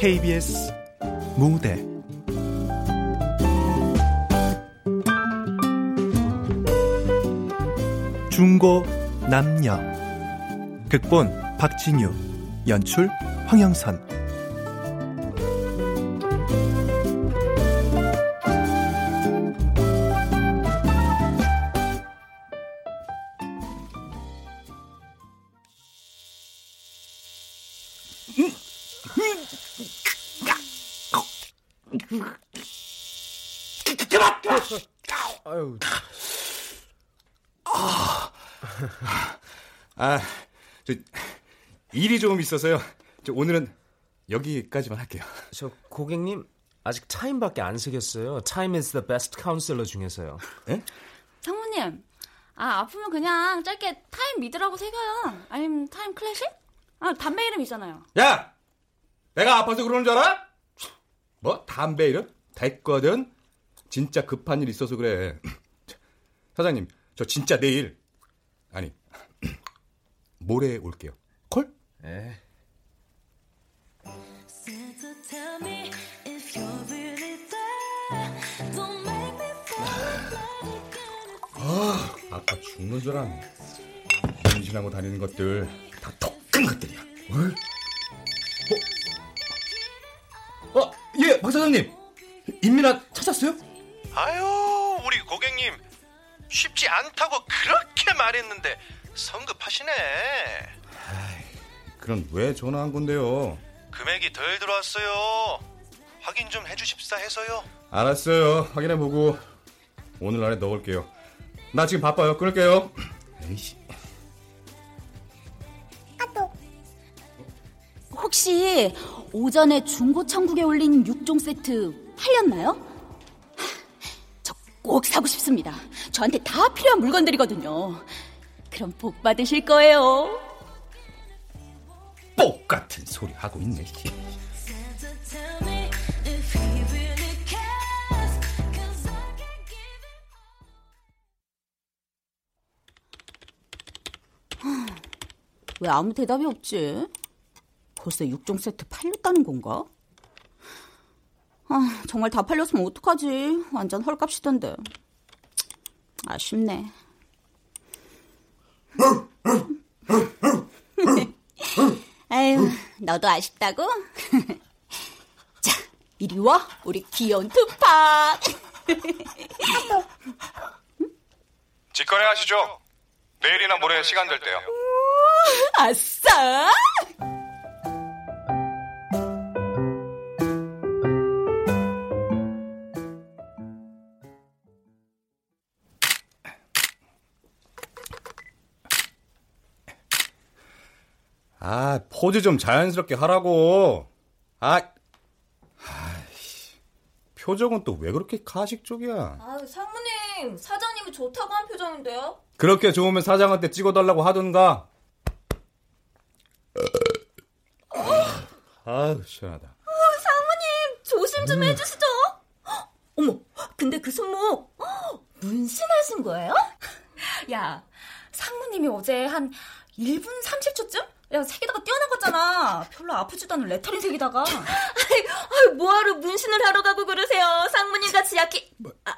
KBS 무대. 중고 남녀. 극본 박진유 연출 황영선 일이 좀 있어서요. 저 오늘은 여기까지만 할게요. 저 고객님 아직 Time밖에 안 새겼어요. Time is the best counselor 중에서요. 예? 상무님, 아 아프면 그냥 짧게 Time Mid라고 새겨요. 아니면 Time Classic? 아 담배 이름 있잖아요. 야, 내가 아파서 그러는 줄 알아? 뭐 담배 이름? 됐거든. 진짜 급한 일 있어서 그래. 사장님, 저 진짜 내일 아니 모레 올게요. 아, 아까 죽는 줄 알았네. 임신하고 다니는 것들 다 독한 것들이야. 어? 어, 예, 박 사장님. 임민아 찾았어요? 아유, 우리 고객님 쉽지 않다고 그렇게 말했는데 성급하시네. 그럼 왜 전화한 건데요? 금액이 덜 들어왔어요. 확인 좀 해주십사 해서요. 알았어요. 확인해보고 오늘 안에 넣을게요. 나 지금 바빠요. 끊을게요. 에이씨. 혹시 오전에 중고 천국에 올린 6종 세트 팔렸나요? 저 꼭 사고 싶습니다. 저한테 다 필요한 물건들이거든요. 그럼 복 받으실 거예요. 복 같은 소리 하고 있네. 왜 아무 대답이 없지? 벌써 6종 세트 팔렸다는 건가? 아, 정말 다 팔렸으면 어떡하지? 완전 헐값이던데. 아쉽네. 아유, 너도 아쉽다고? 자, 이리 와, 우리 귀여운 투팍. 직거래 하시죠. 내일이나 모레 시간 될 때요. 아싸! 포즈 좀 자연스럽게 하라고. 아, 아이씨. 표정은 또 왜 그렇게 가식 쪽이야? 아, 상무님, 사장님이 좋다고 한 표정인데요? 그렇게 좋으면 사장한테 찍어달라고 하던가. 아유, 시원하다. 상무님, 조심 좀 해주시죠. 어머, 근데 그 손목 문신하신 거예요? 야, 상무님이 어제 한 1분 30초쯤? 야, 색에다가 뛰어나갔잖아. 별로 아프지도 않은 레터링 색이다가. 아이, 아이, 뭐하러 문신을 하러 가고 그러세요. 상무님 같이 약해. 아,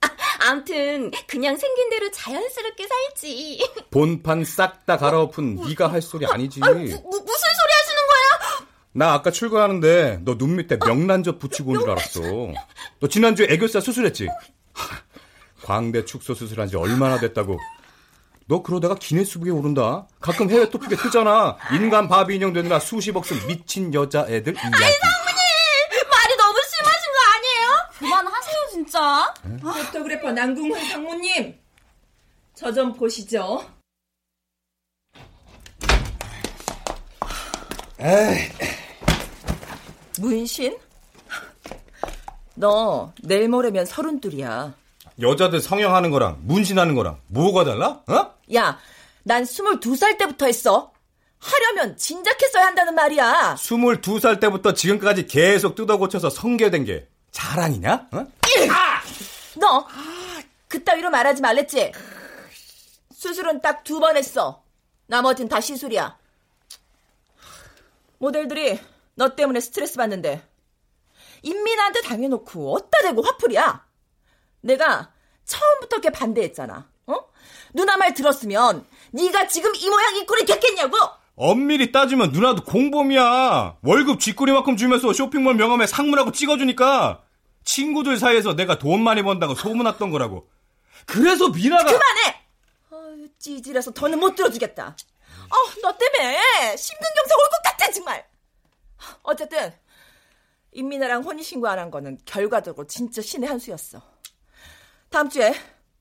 아, 암튼 그냥 생긴 대로 자연스럽게 살지. 본판 싹 다 갈아엎은 네가 할 소리 아니지. 아, 무, 무, 무슨 소리 하시는 거야? 나 아까 출근하는데 너 눈 밑에 명란젓 붙이고 온 줄 알았어. 너 지난주에 애교살 수술했지? 하, 광대 축소 수술한 지 얼마나 됐다고. 너 그러다가 기네스북에 오른다. 가끔 해외 토픽에 뜨잖아. 인간 바비 인형 되느라 수십억 쓴 미친 여자애들 이야기. 상무님, 말이 너무 심하신 거 아니에요? 그만하세요, 진짜. 포토그래퍼 남궁훈 상무님, 저 좀 보시죠. 에이, 문신? 너 내일 모레면 서른둘이야. 여자들 성형하는 거랑 문신하는 거랑 뭐가 달라? 어? 야, 난 22살 때부터 했어. 하려면 진작했어야 한다는 말이야. 22살 때부터 지금까지 계속 뜯어 고쳐서 성계된 게 자랑이냐? 어? 너 그따위로 말하지 말랬지? 수술은 딱 두 번 했어. 나머진 다 시술이야. 모델들이 너 때문에 스트레스 받는데. 인민한테 당해놓고 어따 대고 화풀이야. 내가 처음부터 이렇게 반대했잖아. 어? 누나 말 들었으면 네가 지금 이 모양 이 꼴이 됐겠냐고. 엄밀히 따지면 누나도 공범이야. 월급 쥐꼬리만큼 주면서 쇼핑몰 명함에 상무라고 찍어주니까 친구들 사이에서 내가 돈 많이 번다고 소문났던 거라고. 그래서 미나가 그만해. 어휴, 찌질해서 더는 못 들어주겠다. 어, 너 때문에 심근경색 올것 같아 정말. 어쨌든 임민아랑 혼인신고 안 한 거는 결과적으로 진짜 신의 한 수였어. 다음 주에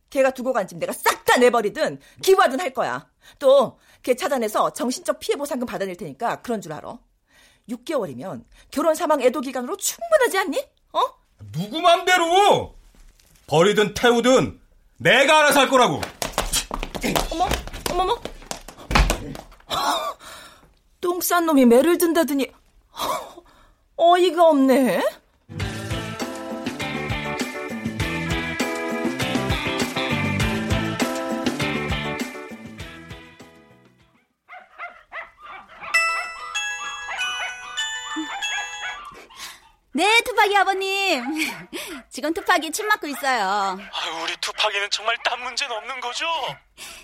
걔가 두고 간 집 내가 싹 다 내버리든 기부하든 할 거야. 또 걔 찾아내서 정신적 피해 보상금 받아낼 테니까 그런 줄 알아. 6개월이면 결혼 사망 애도 기간으로 충분하지 않니? 어? 누구 맘대로 버리든 태우든 내가 알아서 할 거라고. 어머, 어머머. 똥 싼 놈이 매를 든다더니 어이가 없네. 투파기 아버님. 지금 투파기 침 맞고 있어요. 아, 우리 투파기는 정말 딴 문제는 없는 거죠?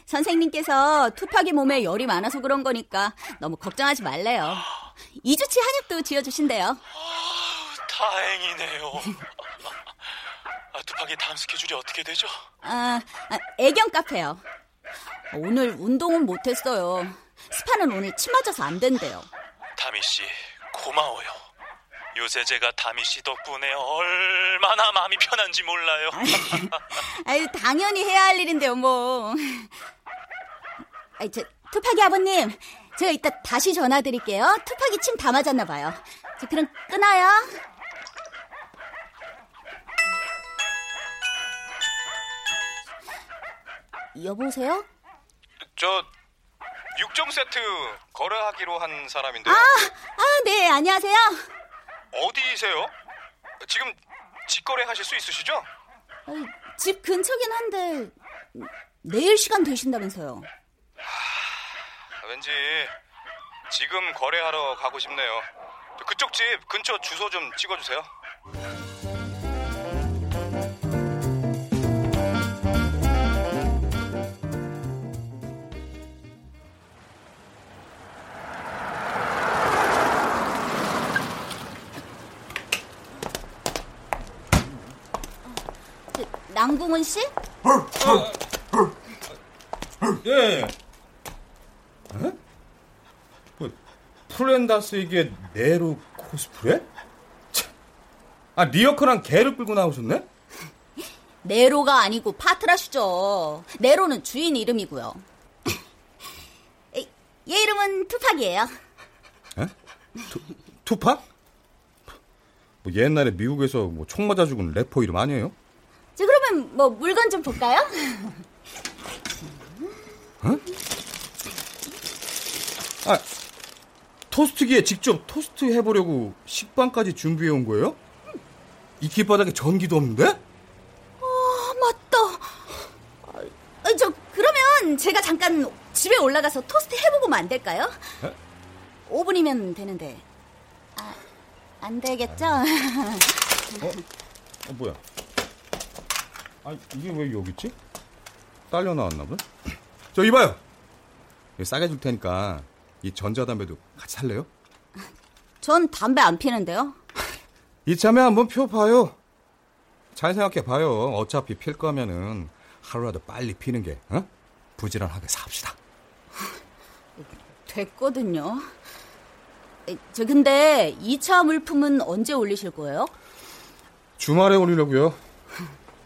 선생님께서 투파기 몸에 열이 많아서 그런 거니까 너무 걱정하지 말래요. 이주치 한약도 지어주신대요. 아, 다행이네요. 아, 투파기 다음 스케줄이 어떻게 되죠? 아, 아, 애견 카페요. 오늘 운동은 못했어요. 스파는 오늘 침 맞아서 안 된대요. 다미 씨, 고마워요. 요새 제가 다미 씨 덕분에 얼마나 마음이 편한지 몰라요. 아유, 당연히 해야 할 일인데요, 뭐. 아이, 저, 투파기 아버님, 제가 이따 다시 전화 드릴게요. 투파기 침다 맞았나 봐요. 저, 그럼 끊어요. 여보세요? 저 6점 세트 거래하기로 한 사람인데요. 아, 아, 네, 안녕하세요. 어디세요? 지금 직거래 하실 수 있으시죠? 아이, 집 근처긴 한데, 내일 시간 되신다면서요. 왠지 지금 거래하러 가고 싶네요. 그쪽 집 근처 주소 좀 찍어주세요. 남궁은 씨? 예. 예. 에? 뭐, 플란다스의 개 네로 코스프레? 참. 아 리어카랑 개를 끌고 나오셨네? 네로가 아니고 파트라슈죠. 네로는 주인 이름이고요. 에, 얘 이름은 투팍이에요. 투팍? 뭐 옛날에 미국에서 뭐 총 맞아 죽은 래퍼 이름 아니에요? 자, 그러면 뭐 물건 좀 볼까요? 아 토스트기에 직접 토스트 해보려고 식빵까지 준비해 온 거예요? 이 길바닥에 전기도 없는데? 아, 맞다. 아, 저 그러면 제가 잠깐 집에 올라가서 토스트 해보고만 안 될까요? 에? 5분이면 되는데. 아, 안 되겠죠? 어 뭐야? 아 이게 왜 여기 있지? 딸려 나왔나 보네. 저 이봐요. 싸게 줄 테니까 이 전자담배도 같이 살래요? 전 담배 안 피는데요. 이참에 한번 펴봐요. 잘 생각해 봐요. 어차피 필 거면은 하루라도 빨리 피는 게 어? 부지런하게 삽시다. 됐거든요. 에, 저 근데 2차 물품은 언제 올리실 거예요? 주말에 올리려고요.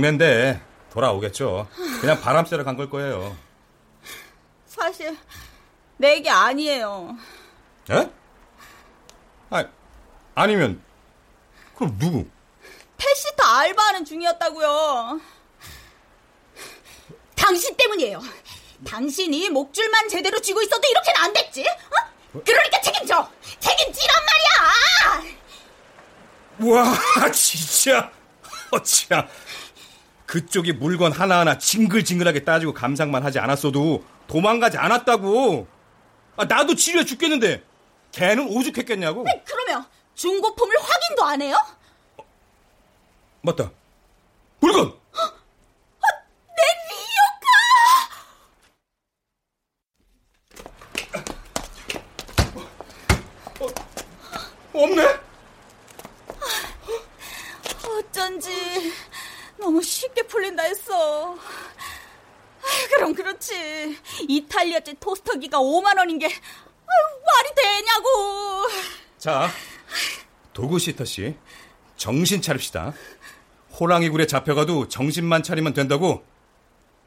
동네인데 돌아오겠죠. 그냥 바람 쐬러 간 걸 거예요. 사실 내 얘기 아니에요. 예? 아, 아니면 그럼 누구? 패시터 알바하는 중이었다고요. 당신 때문이에요. 당신이 목줄만 제대로 쥐고 있어도 이렇게는 안 됐지? 어? 그러니까 책임져! 책임지란 말이야! 와, 진짜. 어찌야. 그쪽이 물건 하나하나 징글징글하게 따지고 감상만 하지 않았어도 도망가지 않았다고. 아, 나도 지루해 죽겠는데 걔는 오죽했겠냐고. 그러면 중고품을 확인도 안 해요? 맞다. 물건! 내 리오카! 없네? 어쩐지 너무 쉽게 풀린다 했어. 그럼 이탈리아제 토스터기가 5만 원인 게 말이 되냐고. 자, 도구시터 씨, 정신 차립시다. 호랑이 굴에 잡혀가도 정신만 차리면 된다고.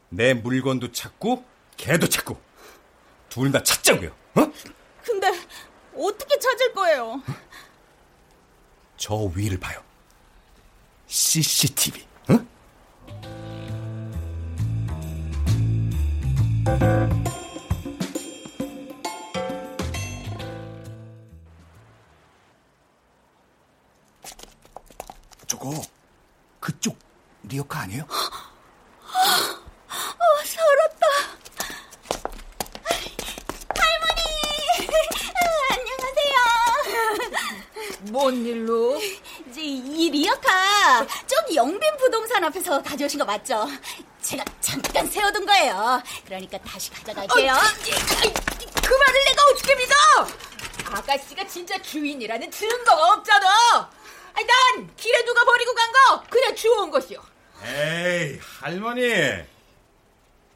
내 물건도 찾고 개도 찾고 둘 다 찾자고요. 어? 근데 어떻게 찾을 거예요? 저 위를 봐요. CCTV. 어? 저거 그쪽 리어카 아니에요? 어, 살았다. 할머니! 안녕하세요. 뭔 일로? 이제 이 리어카 저기 영빈 부동산 앞에서 가져오신 거 맞죠? 잠깐 세워둔 거예요. 그러니까 다시 가져갈게요. 그 말을 내가 어떻게 믿어? 아가씨가 진짜 주인이라는 증거가 없잖아. 아니, 난 길에 누가 버리고 간 거 그냥 주워온 것이요. 에이, 할머니.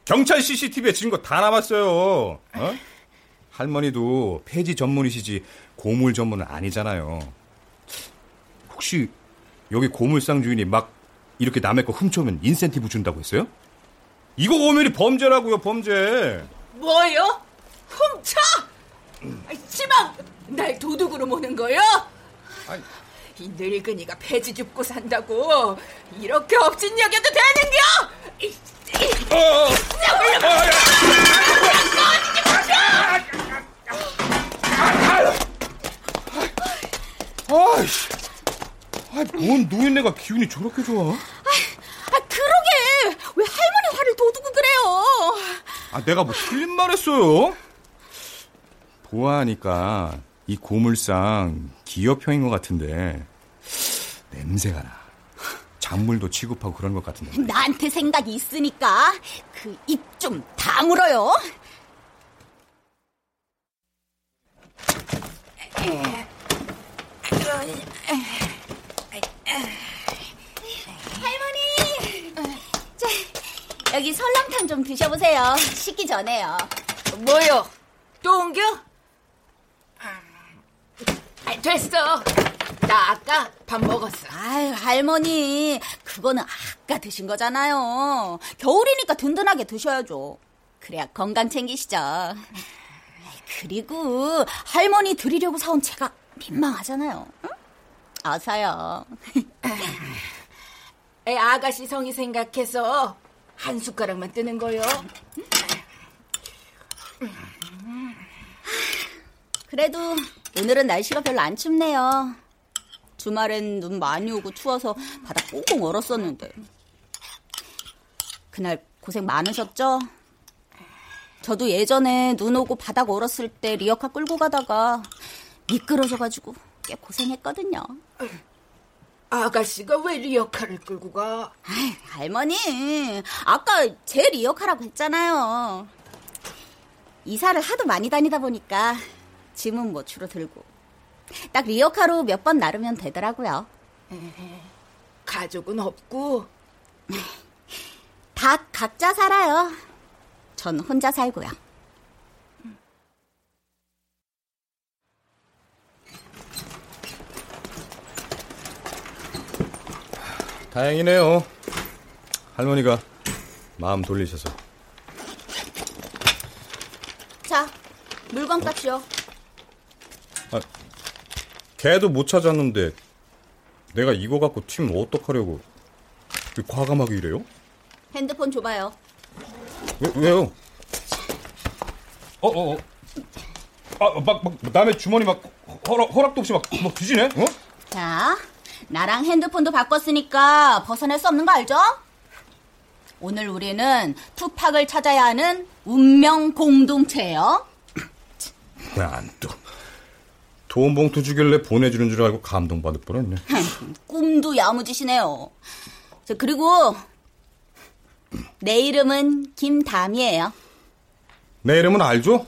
경찰 CCTV에 증거 다 남았어요. 어? 할머니도 폐지 전문이시지 고물 전문은 아니잖아요. 혹시 여기 고물상 주인이 막 이렇게 남의 거 훔쳐오면 인센티브 준다고 했어요? 이거 오면이 범죄라고요, 범죄. 뭐요? 훔쳐? 시방! 날 도둑으로 모는 거요? 아니. 이 늙은이가 폐지 줍고 산다고 이렇게 억진 여겨도 되는겨? 어, 어. 아이씨. 아, 뭔 노인네가 기운이 저렇게 좋아? 아, 그러게! 왜 할머니 화를 돋우고 그래요? 아, 내가 뭐 틀린 말 했어요? 보아하니까 이 고물상 기업형인 것 같은데 냄새가 나. 작물도 취급하고 그런 것 같은데. 나한테 생각이 있으니까 그 입 좀 다물어요. 할머니, 자, 여기 설렁탕 좀 드셔보세요. 식기 전에요. 뭐요? 또 옮겨? 아, 됐어. 나 아까 밥 먹었어. 아유, 할머니, 그거는 아까 드신 거잖아요. 겨울이니까 든든하게 드셔야죠. 그래야 건강 챙기시죠. 그리고 할머니 드리려고 사온 제가 민망하잖아요. 응? 어서요. 에, 아가씨 성이 생각해서 한 숟가락만 뜨는 거요. 그래도 오늘은 날씨가 별로 안 춥네요. 주말엔 눈 많이 오고 추워서 바다 꽁꽁 얼었었는데. 그날 고생 많으셨죠? 저도 예전에 눈 오고 바닥 얼었을 때 리어카 끌고 가다가 미끄러져가지고 꽤 고생했거든요. 아가씨가 왜 리어카를 끌고 가? 아이, 할머니, 아까 제 리어카라고 했잖아요. 이사를 하도 많이 다니다 보니까 짐은 뭐 주로 들고. 딱 리어카로 몇 번 나르면 되더라고요. 가족은 없고 다 각자 살아요. 전 혼자 살고요. 다행이네요. 할머니가 마음 돌리셔서. 자, 물건 값이요. 아, 걔도 못 찾았는데 내가 이거 갖고 튀면 어떡하려고 과감하게 이래요? 핸드폰 줘봐요. 왜, 왜요? 어, 어, 어. 아, 막, 막, 남의 주머니 막, 허락, 허락도 없이 막, 막 뒤지네? 어? 자, 나랑 핸드폰도 바꿨으니까 벗어날 수 없는 거 알죠? 오늘 우리는 투팍을 찾아야 하는 운명 공동체예요. 난 또. 돈 봉투 주길래 보내주는 줄 알고 감동받을 뻔했네. 꿈도 야무지시네요. 저 그리고 내 이름은 김담이에요. 내 이름은 알죠?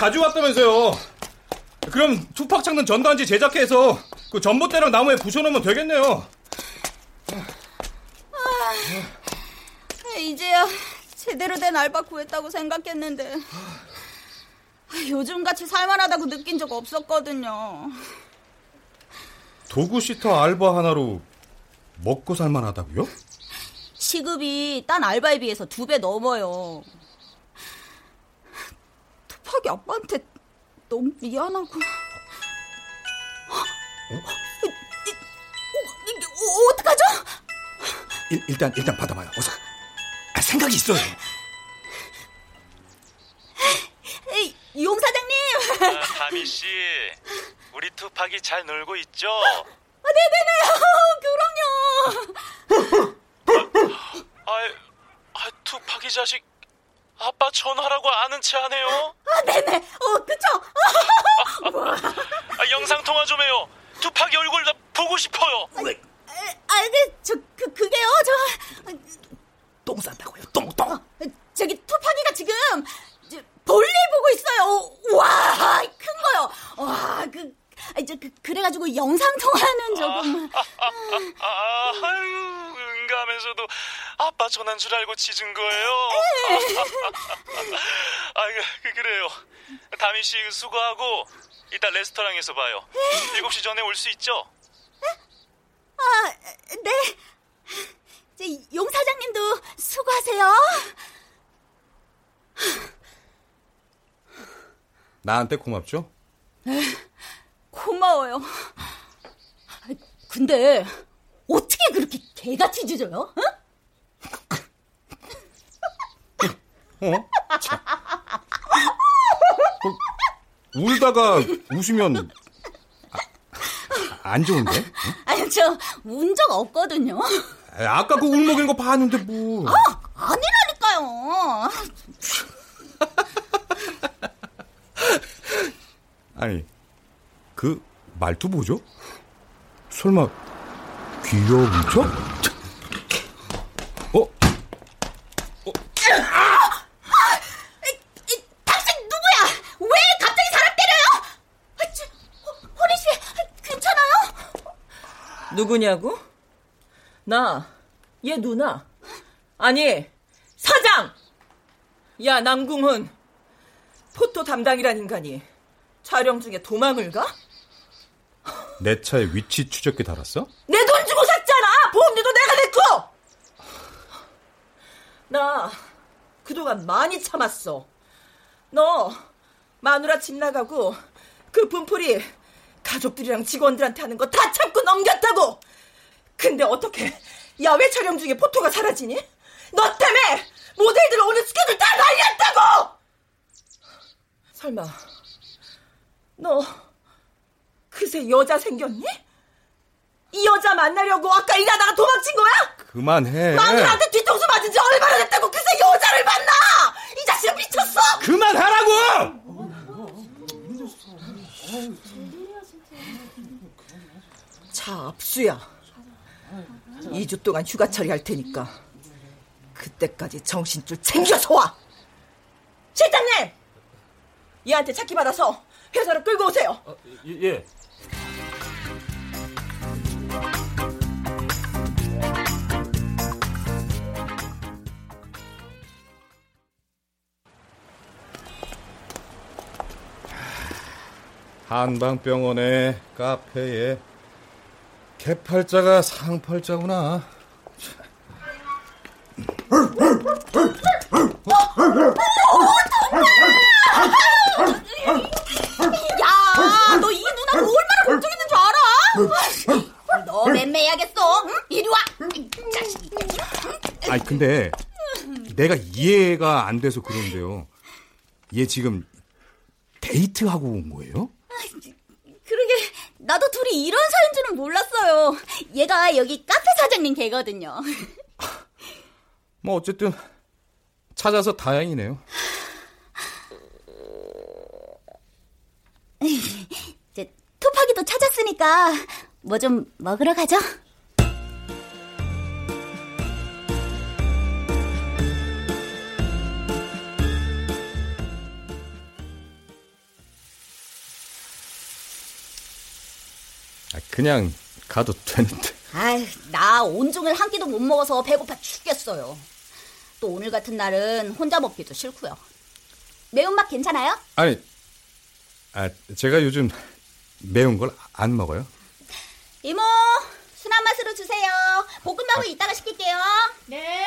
자주 왔다면서요. 그럼 투팍 창는 전단지 제작해서 그 전봇대랑 나무에 부셔놓으면 되겠네요. 이제야 제대로 된 알바 구했다고 생각했는데 요즘같이 살만하다고 느낀 적 없었거든요. 도구 시터 알바 하나로 먹고 살만하다고요? 시급이 딴 알바에 비해서 두 배 넘어요. 투팍이 아빠한테 너무 미안하고. 어? 이, 이, 어, 어떡하죠? 일, 일단 일단 받아봐요. 어서. 아, 생각이 있어요. 에이, 용 사장님. 아, 다미 씨, 우리 투팍이 잘 놀고 있죠? 아, 네네네. 그럼요. 아이, 아, 투팍이 자식 아빠 전화라고 아는 체 하네요. 아, 네네. 어, 그쵸? 아, 영상 통화 좀 해요. 투팍이 얼굴 나 보고 싶어요. 아, 그, 저, 그, 그게요, 저. 똥 싼다고요. 똥 똥. 저기 투파기가 지금 저, 볼일 보고 있어요. 와, 큰 거요. 와, 그, 아, 저, 그, 그래가지고 영상 통화는 조금. 아, 아유, 응가하면서도 아빠 전화인 줄 알고 짖은 거예요. 아, 그, 그래요. 다미 씨 수고하고 이따 레스토랑에서 봐요. 7시 전에 올 수 있죠? 아, 네. 저, 용 사장님도 수고하세요. 나한테 고맙죠? 고마워요. 근데 어떻게 그렇게 개같이 짖어요? 응? 어? 참. 어, 울다가 웃으면 아, 안 좋은데? 응? 아니, 저 운 적 없거든요. 아, 아까 그 울먹인 거 봤는데 뭐. 아니라니까요. 아니, 그 말투 뭐죠? 설마 귀여운 척? 어? 이, 당신 누구야? 왜 갑자기 사람 때려요? 아, 저, 호- 호리 씨, 괜찮아요? 누구냐고? 나, 얘 누나. 아니, 사장! 야, 남궁훈. 포토 담당이란 인간이 촬영 중에 도망을 가? 내 차에 위치 추적기 달았어? 내 돈 주고 샀잖아! 보험료도 내가 냈고! 나, 그동안 많이 참았어. 너, 마누라 집 나가고, 그 분풀이 가족들이랑 직원들한테 하는 거 다 참고 넘겼다고! 근데 어떻게 야외 촬영 중에 포토가 사라지니? 너 때문에 모델들 오늘 스케줄 다 날렸다고! 설마, 너, 그새 여자 생겼니? 이 여자 만나려고 아까 일하다가 도망친 거야? 그만해. 마누라한테 뒤통수 맞은 지 얼마나 됐다고 그새 여자를 만나! 이 자식 미쳤어! 그만하라고! 자, 압수야. 2주 동안 휴가 처리할 테니까 그때까지 정신줄 챙겨서 와! 실장님! 얘한테 찾기 받아서 회사로 끌고 오세요. 어, 예. 한방병원에 카페에 개팔자가 상팔자구나. 야, 너 이 누나가 얼마나 걱정했는 줄 알아? 너 맴매야겠어. 응? 이리 와. 이 자식이. 아니 근데 내가 이해가 안 돼서 그런데요. 얘 지금 데이트하고 온 거예요? 나도 둘이 이런 사이인 줄은 몰랐어요. 얘가 여기 카페 사장님 걔거든요. 뭐 어쨌든 찾아서 다행이네요. 이제 토파기도 찾았으니까 뭐 좀 먹으러 가죠. 그냥 가도 되는데. 아휴, 나 온종일 한 끼도 못 먹어서 배고파 죽겠어요. 또 오늘 같은 날은 혼자 먹기도 싫고요. 매운맛 괜찮아요? 아니, 아, 제가 요즘 매운 걸 안 먹어요. 이모, 순한 맛으로 주세요. 볶음밥은 이따가 시킬게요. 네.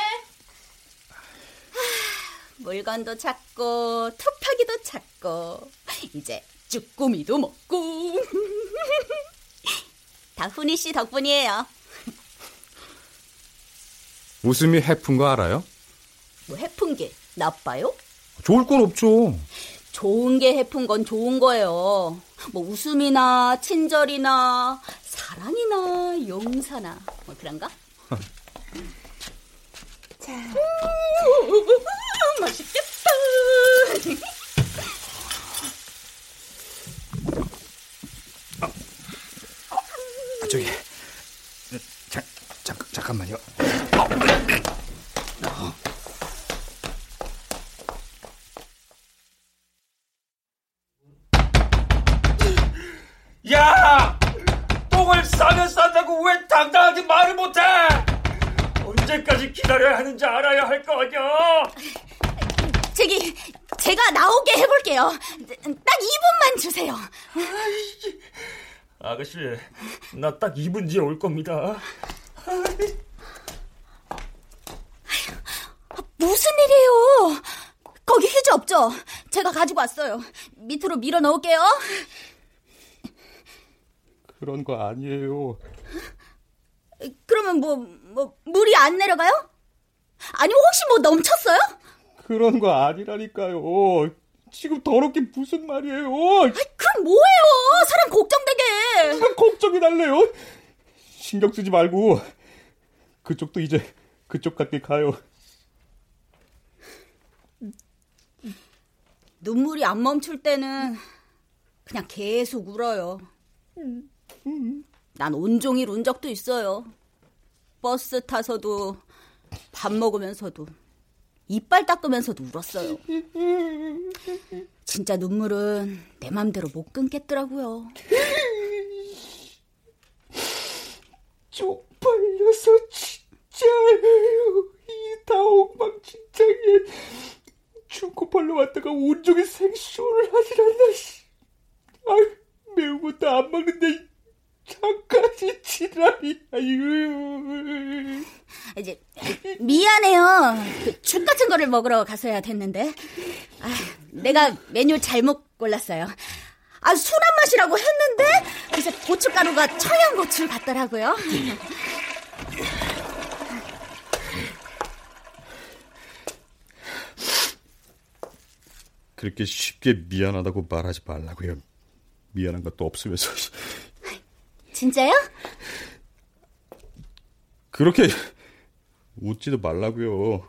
물건도 찾고, 토파기도 찾고, 이제 쭈꾸미도 먹고. 다 훈이 씨 덕분이에요. 웃음이 해픈 거 알아요? 뭐 해픈 게 나빠요? 좋을 건 없죠. 좋은 게 해픈 건 좋은 거예요. 뭐 웃음이나 친절이나 사랑이나 용서나 뭐 그런가? 자, 맛있겠다. 저기, 자, 잠, 잠깐만요. 야! 똥을 싸면 싼다고 왜 당당하게 말을 못해? 언제까지 기다려야 하는지 알아야 할 거 아니야? 저기 제가 나오게 해볼게요. 딱 2분만 주세요. 아 가씨, 나 딱 2분 뒤에 올 겁니다. 무슨 일이에요? 거기 휴지 없죠? 제가 가지고 왔어요. 밑으로 밀어 넣을게요. 그런 거 아니에요. 그러면 뭐, 뭐, 물이 안 내려가요? 아니, 혹시 뭐 넘쳤어요? 그런 거 아니라니까요. 지금 더럽게 무슨 말이에요? 그럼 뭐예요? 사람 걱정되게. 걱정이 날래요. 신경 쓰지 말고 그쪽도 이제 그쪽 같게 가요. 눈물이 안 멈출 때는 그냥 계속 울어요. 난 온종일 운 적도 있어요. 버스 타서도 밥 먹으면서도 이빨 닦으면서도 울었어요. 진짜 눈물은 내 맘대로 못 끊겠더라고요. 쪽팔려서 진짜 이 다옥망진창에 중고팔로 왔다가 온종일 생쇼를 하질 않나 아유 매운 것도 안 먹는데 잠까지 지랄이 아유 이제 미안해요. 그 죽 같은 거를 먹으러 갔어야 됐는데. 아, 내가 메뉴 잘못 골랐어요. 아, 순한 맛이라고 했는데 그래서 고춧가루가 청양고추 같더라고요. 그렇게 쉽게 미안하다고 말하지 말라고요. 미안한 것도 없으면서 진짜요? 그렇게 웃지도 말라고요.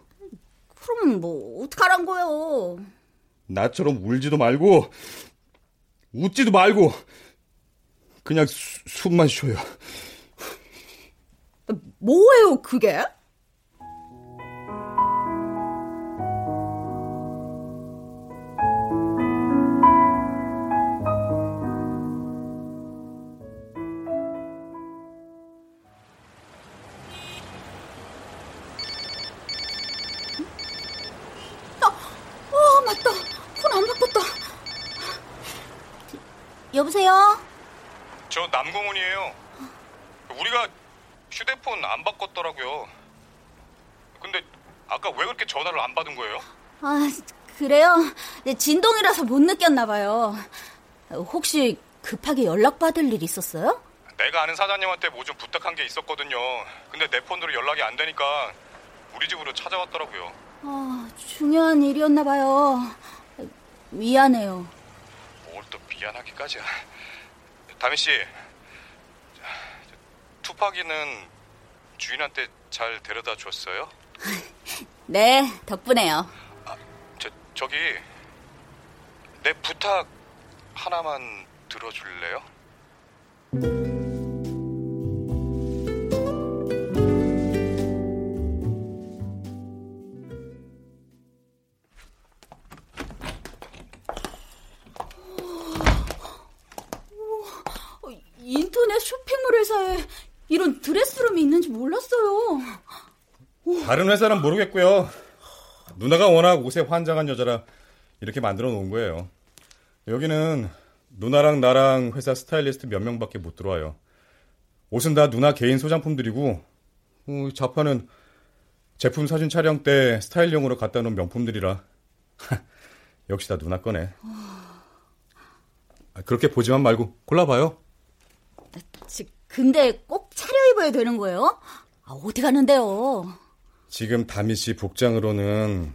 그럼 뭐 어떡하란 거요? 나처럼 울지도 말고 웃지도 말고 그냥 수, 숨만 쉬어요. 뭐예요, 그게? 아, 그래요? 네, 진동이라서 못 느꼈나 봐요. 혹시 급하게 연락받을 일 있었어요? 내가 아는 사장님한테 뭐 좀 부탁한 게 있었거든요. 근데 내 폰으로 연락이 안 되니까 우리 집으로 찾아왔더라고요. 아, 중요한 일이었나 봐요. 미안해요. 뭘 또 미안하기까지야. 다미 씨, 투파기는 주인한테 잘 데려다 줬어요? 네, 덕분에요. 저, 저기 내 부탁 하나만 들어줄래요? 인터넷 쇼핑몰 회사에 이런 드레스룸이 있는지 몰랐어요. 다른 회사는 모르겠고요. 누나가 워낙 옷에 환장한 여자라 이렇게 만들어 놓은 거예요. 여기는 누나랑 나랑 회사 스타일리스트 몇 명밖에 못 들어와요. 옷은 다 누나 개인 소장품들이고 어, 자판은 제품 사진 촬영 때 스타일용으로 갖다 놓은 명품들이라 역시 다 누나 거네. 아, 그렇게 보지만 말고 골라봐요. 근데 꼭 차려입어야 되는 거예요? 아, 어디 가는데요? 지금 다미 씨 복장으로는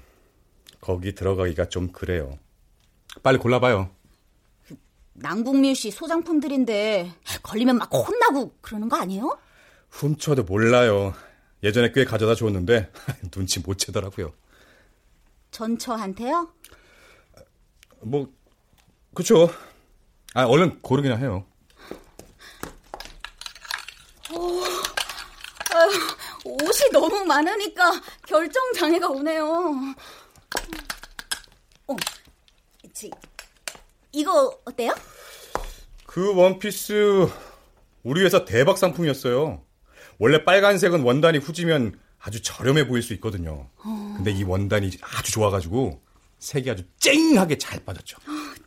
거기 들어가기가 좀 그래요. 빨리 골라봐요. 남궁미 씨 소장품들인데 걸리면 막 혼나고 그러는 거 아니에요? 훔쳐도 몰라요. 예전에 꽤 가져다 줬는데 눈치 못 채더라고요. 전처한테요? 뭐 그쵸. 아 얼른 고르기나 해요. 아유, 옷이 너무 많으니까 결정 장애가 오네요. 어, 지, 이거 어때요? 그 원피스 우리 회사 대박 상품이었어요. 원래 빨간색은 원단이 후지면 아주 저렴해 보일 수 있거든요. 근데 이 원단이 아주 좋아가지고 색이 아주 쨍하게 잘 빠졌죠.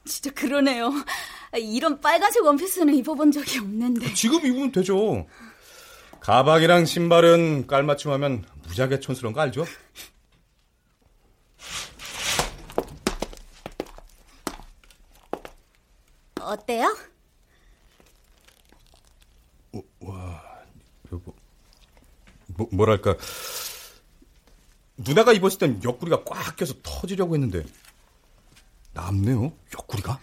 진짜 그러네요. 이런 빨간색 원피스는 입어본 적이 없는데. 지금 입으면 되죠. 가방이랑 신발은 깔맞춤하면 무지하게 촌스러운 거 알죠? 어때요? 여보, 뭐, 뭐랄까 누나가 입었을 땐 옆구리가 꽉 껴서 터지려고 했는데 남네요 옆구리가?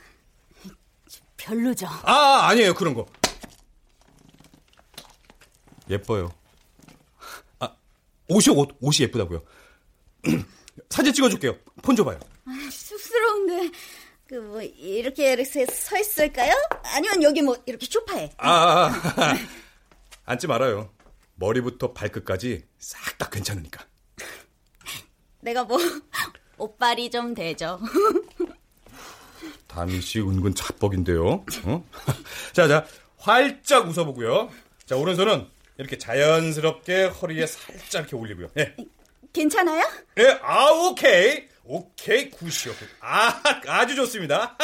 별로죠. 아 아니에요 그런 거 예뻐요 아 옷이 옷 옷이 예쁘다고요 사진 찍어줄게요 폰 줘봐요 아, 쑥스러운데 그 뭐 이렇게 이렇게 서 있을까요? 아니면 여기 뭐 이렇게 소파에? 아, 아, 아. 앉지 말아요 머리부터 발끝까지 싹 다 괜찮으니까 내가 뭐 옷발이 좀 되죠. 다미 씨 은근 자뻑인데요. 어? 자, 자, 활짝 웃어보고요. 자, 오른손은 이렇게 자연스럽게 허리에 살짝 이렇게 올리고요. 예, 괜찮아요? 예, 아, 오케이, 오케이, 굿이요. 아, 아주 좋습니다.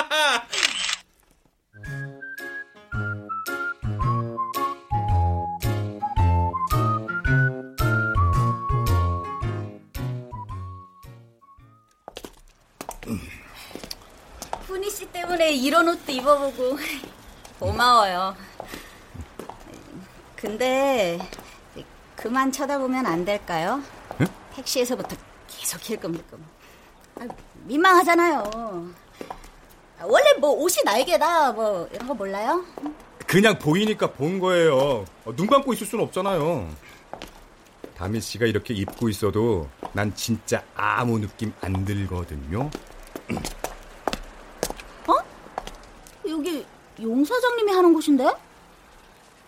훈이 씨 때문에 이런 옷도 입어보고 고마워요. 근데 그만 쳐다보면 안 될까요? 택시에서부터 계속 힐끔힐끔. 아, 민망하잖아요. 원래 뭐 옷이 날개다 뭐 이런 거 몰라요? 그냥 보이니까 본 거예요. 어, 눈 감고 있을 수는 없잖아요. 다미 씨가 이렇게 입고 있어도 난 진짜 아무 느낌 안 들거든요. 여기 용 사장님이 하는 곳인데?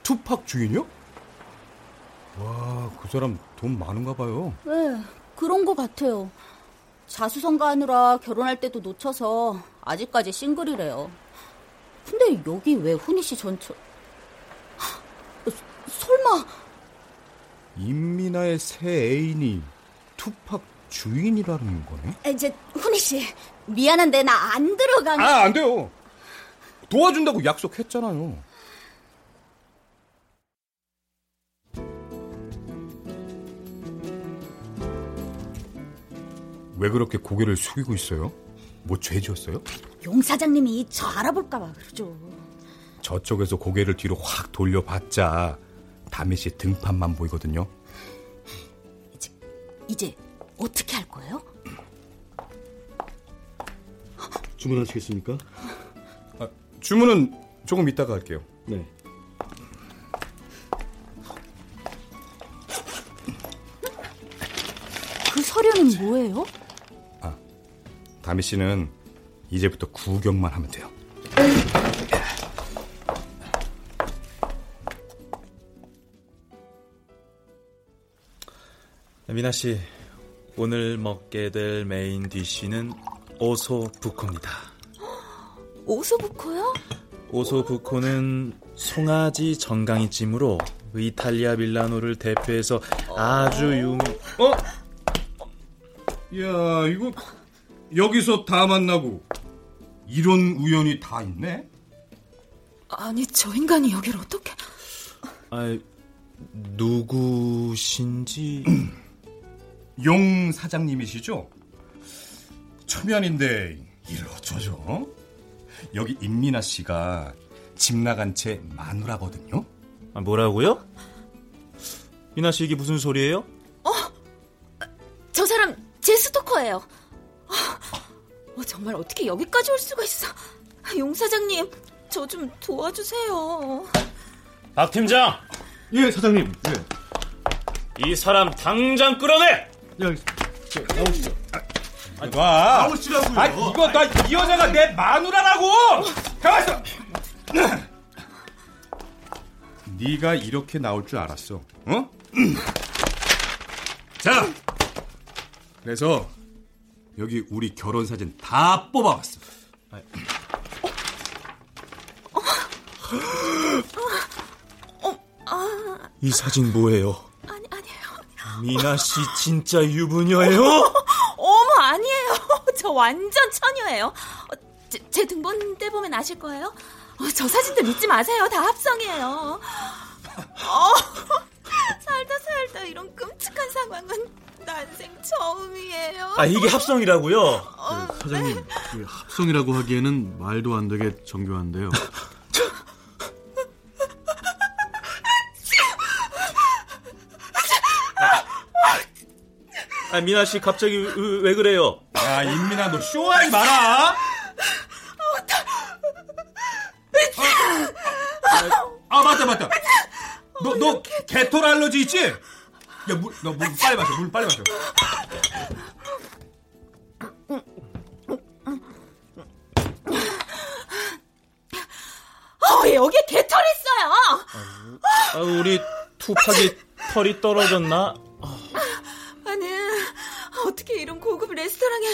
투팍 주인이요? 와, 그 사람 돈 많은가 봐요. 네, 그런 것 같아요. 자수성가하느라 결혼할 때도 놓쳐서 아직까지 싱글이래요. 근데 여기 왜 훈이 씨 전처... 헉, 설마 임미나의 새 애인이 투팍 주인이라는 거네? 아, 이제 훈이 씨 미안한데 나 안 들어가면 아, 안 돼요. 도와준다고 약속했잖아요. 왜 그렇게 고개를 숙이고 있어요? 뭐 죄 지었어요? 용 사장님이 저 알아볼까봐 그러죠. 저쪽에서 고개를 뒤로 확 돌려봤자 다미 씨 등판만 보이거든요. 이제, 이제 어떻게 할 거예요? 주문하시겠습니까? 아, 주문은 조금 이따가 할게요. 네. 그 서류는 뭐예요? 다미 씨는 이제부터 구경만 하면 돼요. 미나 씨, 오늘 먹게 될 메인 디쉬는 오소부코입니다. 오소부코요? 오소부코는 송아지 정강이찜으로 이탈리아 밀라노를 대표해서 아주 유명. 어? 야, 이거 여기서 다 만나고 이런 우연이 다 있네. 아니 저 인간이 여기를 어떻게? 아, 누구신지 용 사장님이시죠? 초면인데 이를 어쩌죠? 여기 임민아 씨가 집 나간 채 마누라거든요. 아, 뭐라고요? 미나 씨 이게 무슨 소리예요? 저 사람 제 스토커예요. 어, 정말 어떻게 여기까지 올 수가 있어? 용 사장님, 저 좀 도와주세요. 박 팀장, 예, 사장님. 예. 이 사람 당장 끌어내! 야, 저, 나오시죠. 와, 나오시라고요. 아 이거 나 이 여자가 내 마누라라고. 가만있어. 네가 이렇게 나올 줄 알았어. 어? 자, 그래서 여기 우리 결혼 사진 다 뽑아왔어. 이 사진 뭐예요? 아니 아니에요. 미나 씨 진짜 유부녀예요? 어머 아니에요. 저 완전 처녀예요. 어, 제, 제 등본 떼 보면 아실 거예요. 어, 저 사진들 믿지 마세요. 다 합성이에요. 어, 살다 살다 이런 끔찍한 상황은 난생 처음이에요. 아 이게 합성이라고요? 어, 사장님, 그 합성이라고 하기에는 말도 안 되게 정교한데요. 아 미나 씨 갑자기 왜, 왜 그래요? 야, 임민아, 너 쇼하지 마라. 아, 맞다, 맞다. 너, 너, 개털 알러지 있지? 야, 물, 너 물 빨리 마셔, 물 빨리 마셔. 어, 여기에 개털 있어요. 아, 우리 투팍이 털이 떨어졌나? 아니, 어떻게 이런 고급 레스토랑에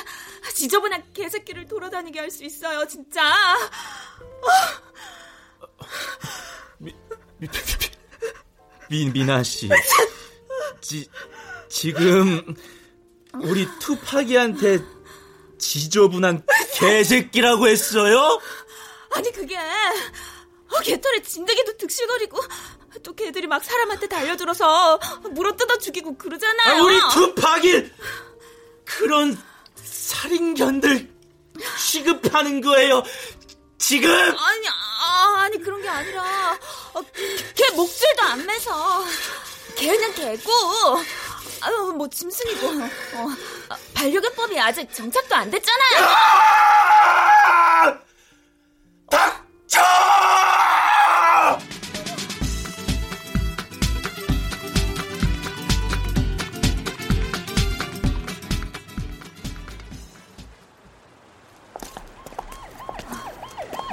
지저분한 개새끼를 돌아다니게 할 수 있어요, 진짜. 미, 미나 씨. 지, 지금 우리 투팍이한테 지저분한 개새끼라고 했어요? 아니, 그게, 어, 개털에 진드기도 득실거리고, 또 개들이 막 사람한테 달려들어서 물어뜯어 죽이고 아, 그러잖아요. 우리 투팍이 그런 살인견들 취급하는 거예요. 지금 아니, 아, 아니, 그런 게 아니라, 어, 걔 목줄도 안 매서, 걔는 개고, 아유, 뭐, 짐승이고, 어, 아, 반려견법이 아직 정착도 안 됐잖아요.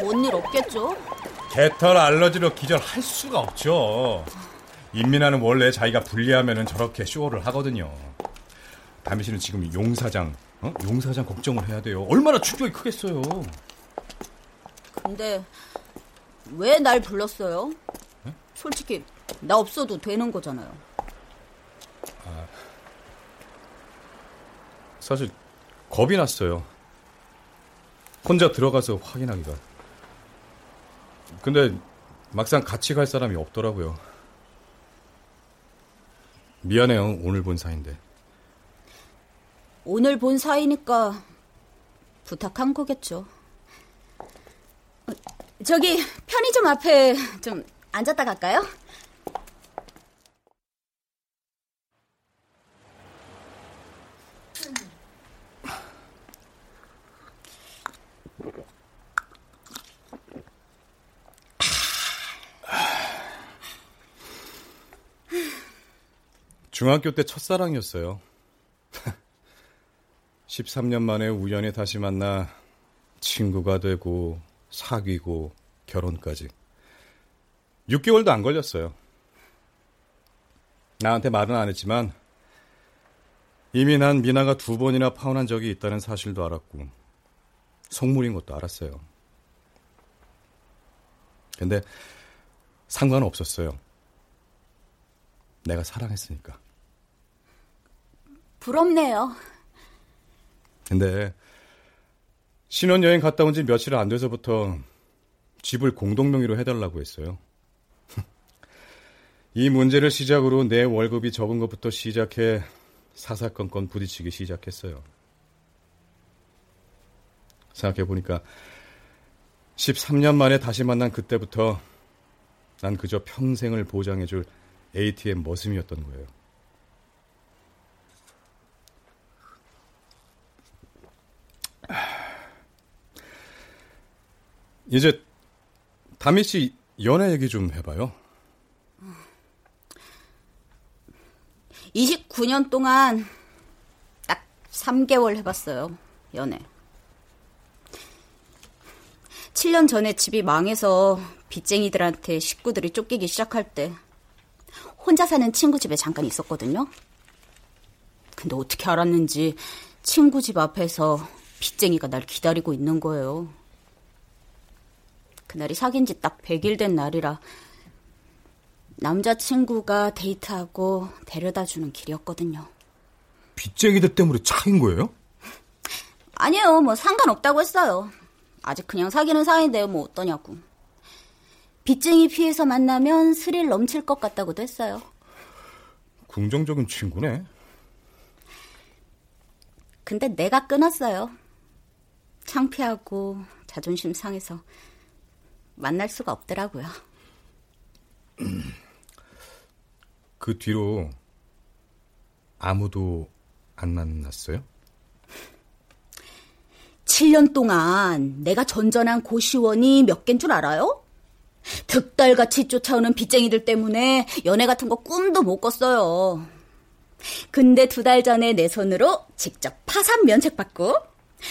뭔일 없겠죠? 개털 알러지로 기절할 수가 없죠. 임민아는 원래 자기가 불리하면 저렇게 쇼를 하거든요. 다미 씨는 지금 용사장, 어? 용사장 걱정을 해야 돼요. 얼마나 충격이 크겠어요. 근데 왜 날 불렀어요? 솔직히 나 없어도 되는 거잖아요. 사실 겁이 났어요. 혼자 들어가서 확인하기가. 근데 막상 같이 갈 사람이 없더라고요. 미안해요. 오늘 본 사이인데. 오늘 본 사이니까 부탁한 거겠죠. 어, 저기 편의점 앞에 좀 앉았다 갈까요? 중학교 때 첫사랑이었어요. 13년 만에 우연히 다시 만나 친구가 되고 사귀고 결혼까지. 6개월도 안 걸렸어요. 나한테 말은 안 했지만 이미 난 미나가 두 번이나 파혼한 적이 있다는 사실도 알았고 속물인 것도 알았어요. 근데 상관없었어요. 내가 사랑했으니까. 부럽네요. 근데 신혼여행 갔다 온 지 며칠 안 돼서부터 집을 공동명의로 해달라고 했어요. 이 문제를 시작으로 내 월급이 적은 것부터 시작해 사사건건 부딪히기 시작했어요. 생각해보니까 13년 만에 다시 만난 그때부터 난 그저 평생을 보장해줄 ATM 머슴이었던 거예요. 이제 다미 씨 연애 얘기 좀 해봐요. 29년 동안 딱 3개월 해봤어요. 연애. 7년 전에 집이 망해서 빚쟁이들한테 식구들이 쫓기기 시작할 때 혼자 사는 친구 집에 잠깐 있었거든요. 근데 어떻게 알았는지 친구 집 앞에서 빚쟁이가 날 기다리고 있는 거예요. 그날이 사귄 지 딱 100일 된 날이라 남자친구가 데이트하고 데려다 주는 길이었거든요. 빚쟁이들 때문에 차인 거예요? 아니요, 뭐 상관없다고 했어요. 아직 그냥 사귀는 사이인데 뭐 어떠냐고. 빚쟁이 피해서 만나면 스릴 넘칠 것 같다고도 했어요. 긍정적인 친구네. 근데 내가 끊었어요. 창피하고 자존심 상해서 만날 수가 없더라고요. 그 뒤로 아무도 안 만났어요? 7년 동안 내가 전전한 고시원이 몇 갠 줄 알아요? 득달같이 쫓아오는 빚쟁이들 때문에 연애 같은 거 꿈도 못 꿨어요. 근데 두 달 전에 내 손으로 직접 파산 면책 받고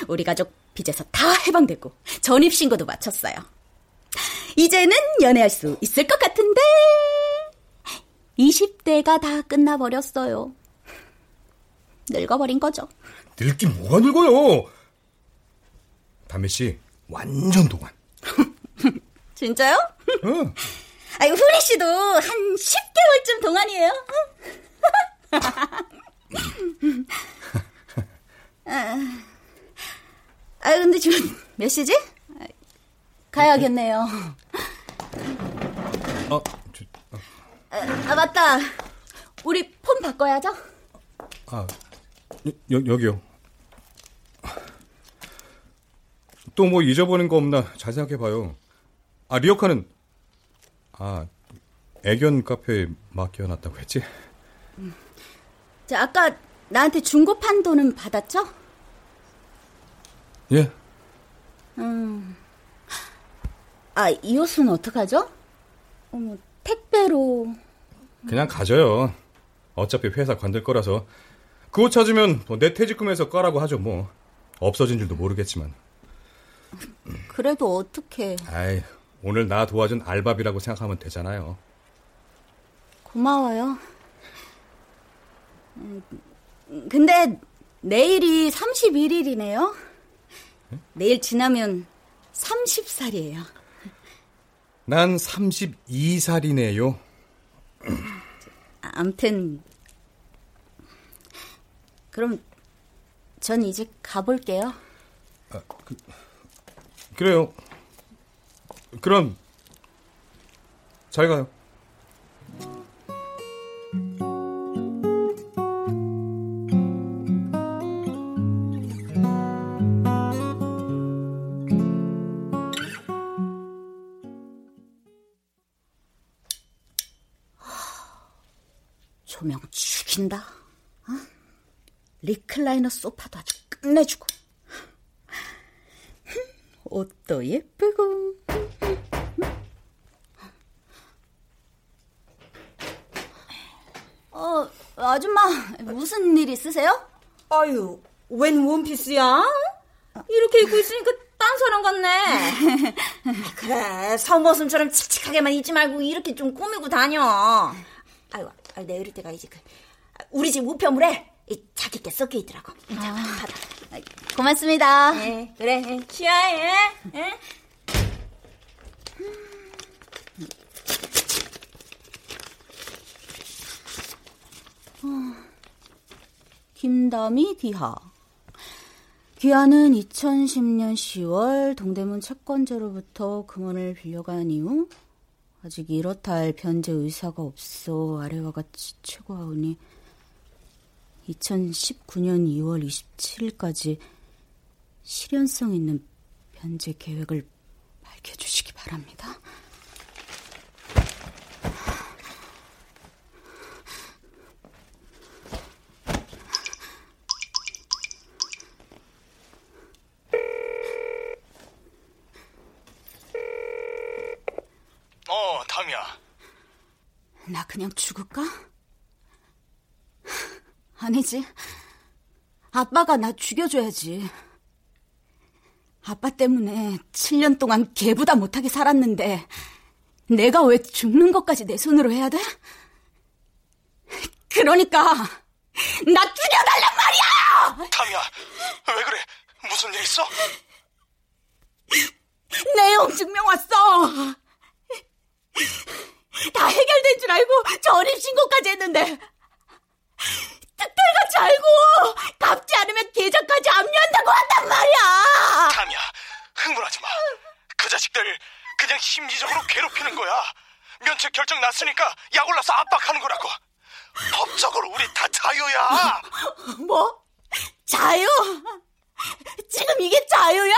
우리 가족 빚에서 다 해방되고 전입신고도 마쳤어요. 이제는 연애할 수 있을 것 같은데 20대가 다 끝나버렸어요. 늙어버린 거죠. 늙긴 뭐가 늙어요? 담배 씨 완전 동안. 진짜요? 응. 아유, 후리 씨도 한 10개월쯤 동안이에요. 아, 아, 근데 지금 몇 시지? 가야겠네요. 어, 저, 아, 아, 맞다. 우리 폰 바꿔야죠? 아, 여, 여기요. 또 뭐 잊어버린 거 없나 잘 생각해봐요. 아, 리어카는, 아, 애견 카페에 맡겨놨다고 했지? 자, 아까 나한테 중고판 돈은 받았죠? 예. 음. 아, 이 옷은 어떡하죠? 어머, 택배로. 그냥 가져요. 어차피 회사 관둘 거라서. 그 옷 찾으면 뭐내 퇴직금에서 꺼라고 하죠, 뭐. 없어진 줄도 모르겠지만. 그래도 어떻게? 아이, 오늘 나 도와준 알바비라고 생각하면 되잖아요. 고마워요. 음, 근데 내일이 31일이네요. 내일 지나면 30살이에요. 난 32살이네요. 암튼 그럼 전 이제 가볼게요. 그래요. 그럼 잘 가요. 리클라이너 소파도 아주 끝내주고. 옷도 예쁘고. 어, 아줌마, 무슨 일 있으세요? 아유, 웬 원피스야? 이렇게 입고 있으니까 딴 사람 같네. 그래, 서머슴처럼 칙칙하게만 입지 말고 이렇게 좀 꾸미고 다녀. 아유, 아유 내 이럴 때가 이제 그 우리 집 우편물에 이 자기께 섞여 있더라고. 자, 받아. 고맙습니다. 네, 그래, 취하해. 예? 김다미 귀하. 귀하는 2010년 10월 동대문 채권자로부터 금원을 빌려간 이후 아직 이렇다 할 변제 의사가 없어 아래와 같이 최고하오니 2019년 2월 27일까지 실현성 있는 변제 계획을 밝혀주시기 바랍니다. 어, 담이야. 나 그냥 죽을까? 아니지. 아빠가 나 죽여줘야지. 아빠 때문에 7년 동안 개보다 못하게 살았는데 내가 왜 죽는 것까지 내 손으로 해야 돼? 그러니까 나 죽여달란 말이야! 담이야, 왜 그래? 무슨 일 있어? 내용 증명 왔어. 다 해결된 줄 알고 전입신고까지 했는데 특별같이 알고 갚지 않으면 계좌까지 압류한다고 한단 말이야. 담이야, 흥분하지 마. 그 자식들 그냥 심리적으로 괴롭히는 거야. 면책 결정 났으니까 약 올라서 압박하는 거라고. 법적으로 우리 다 자유야. 뭐? 자유? 지금 이게 자유야?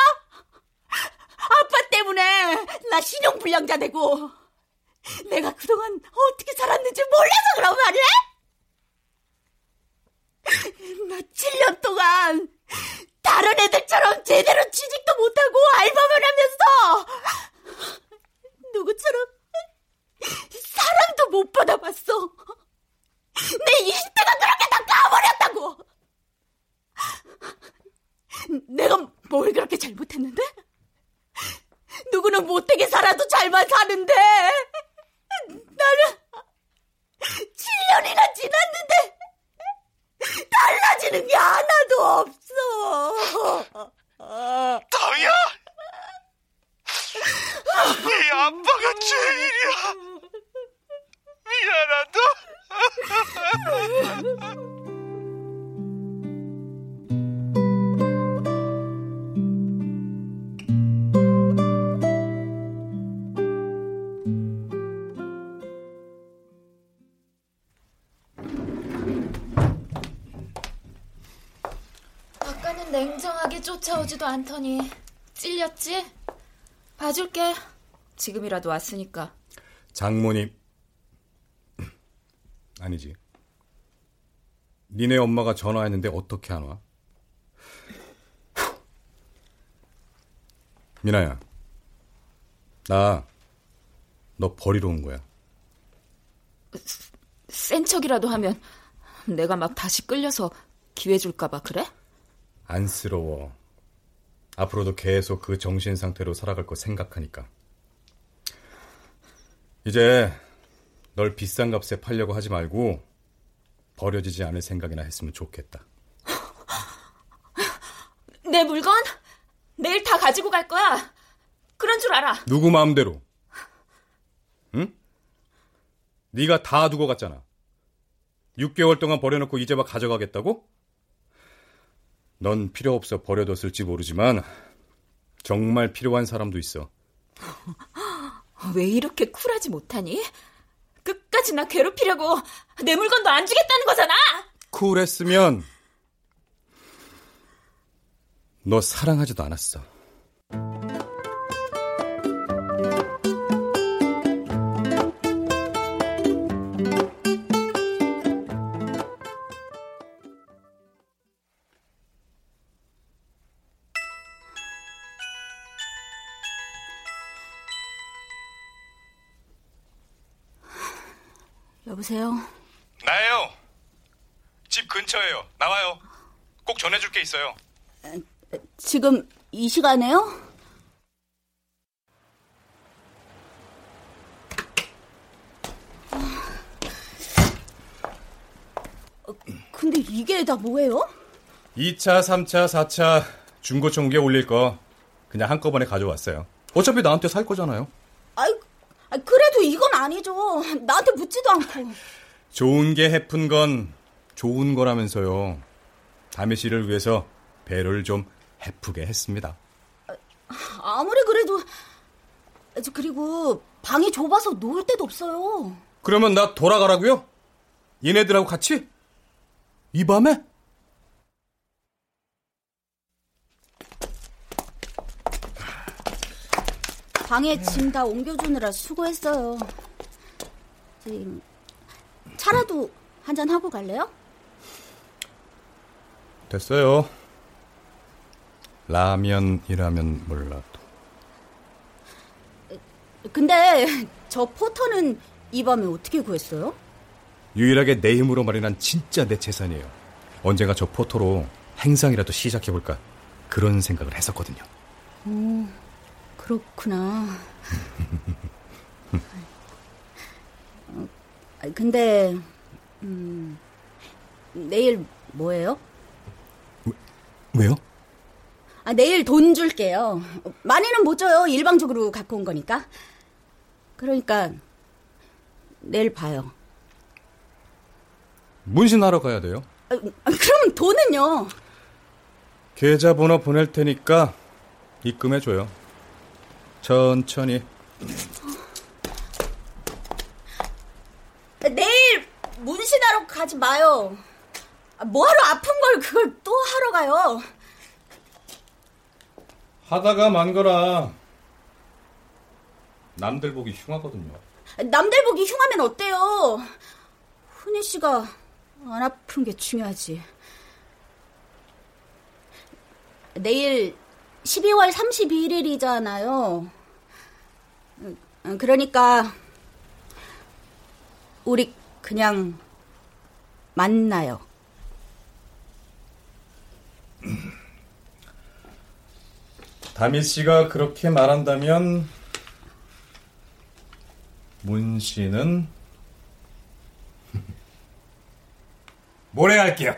아빠 때문에 나 신용불량자 되고 내가 그동안 어떻게 살았는지 몰라서 그런 말이야? 나 7년 동안 다른 애들처럼 제대로 취직도 못하고 알바만 하면서 누구처럼 사랑도 못 받아봤어. 내 20대가 그렇게 다 까버렸다고! 내가 뭘 그렇게 잘못했는데? 누구는 못되게 살아도 잘만 사는데 아오지도 않더니 찔렸지? 봐줄게. 지금이라도 왔으니까. 장모님. 아니지. 니네 엄마가 전화했는데 어떻게 안 와? 미나야. 나, 너 버리러 온 거야. 센 척이라도 하면 내가 막 다시 끌려서 기회 줄까 봐 그래? 안쓰러워. 앞으로도 계속 그 정신 상태로 살아갈 거 생각하니까. 이제 널 비싼 값에 팔려고 하지 말고 버려지지 않을 생각이나 했으면 좋겠다. 내 물건 내일 다 가지고 갈 거야. 그런 줄 알아. 누구 마음대로. 응? 네가 다 두고 갔잖아. 6개월 동안 버려놓고 이제 막 가져가겠다고? 넌 필요 없어 버려뒀을지 모르지만 정말 필요한 사람도 있어. 왜 이렇게 쿨하지 못하니? 끝까지 나 괴롭히려고 내 물건도 안 주겠다는 거잖아. 쿨했으면 너 사랑하지도 않았어. 여보세요? 나예요. 집 근처에요. 나와요. 꼭 전해줄 게 있어요. 지금 이 시간에요? 어, 근데 이게 다 뭐예요? 2차, 3차, 4차 중고차 옮겨 올릴 거 그냥 한꺼번에 가져왔어요. 어차피 나한테 살 거잖아요. 아이, 아이, 그래도 이건 아니죠. 나한테 묻지도 않고. 좋은 게 해픈 건 좋은 거라면서요. 다미 씨를 위해서 배를 좀 해프게 했습니다. 아무리 그래도 저 그리고 방이 좁아서 놓을 데도 없어요. 그러면 나 돌아가라고요? 얘네들하고 같이? 이 밤에? 방에 짐 다 옮겨주느라 수고했어요. 지금 차라도 한 잔 하고 갈래요? 됐어요. 라면이라면 몰라도. 근데 저 포터는 이 밤에 어떻게 구했어요? 유일하게 내 힘으로 마련한 진짜 내 재산이에요. 언젠가 저 포토로 행상이라도 시작해볼까 그런 생각을 했었거든요. 오, 그렇구나. 어, 근데 음, 내일 뭐예요? 왜 요? 아, 내일 돈 줄게요. 많이는 못 줘요. 일방적으로 갖고 온 거니까. 그러니까 내일 봐요. 문신하러 가야 돼요. 아, 그럼 돈은요? 계좌번호 보낼 테니까 입금해 줘요. 천천히. 내일 문신하러 가지 마요. 아, 뭐하러 아픈 걸 그걸 또 하러 가요? 하다가 만 거라. 남들 보기 흉하거든요. 남들 보기 흉하면 어때요? 훈희 씨가 안 아픈 게 중요하지. 내일 12월 31일이잖아요. 그러니까 우리 그냥 만나요. 다미 씨가 그렇게 말한다면 문 씨는 모레 할게요.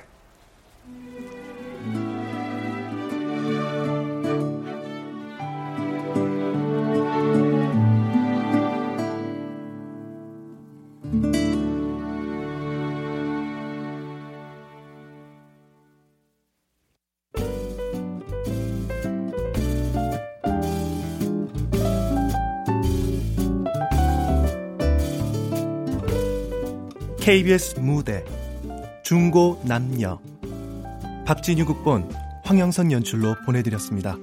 KBS 무대 중고 남녀 박진유 극본 황영선 연출로 보내드렸습니다.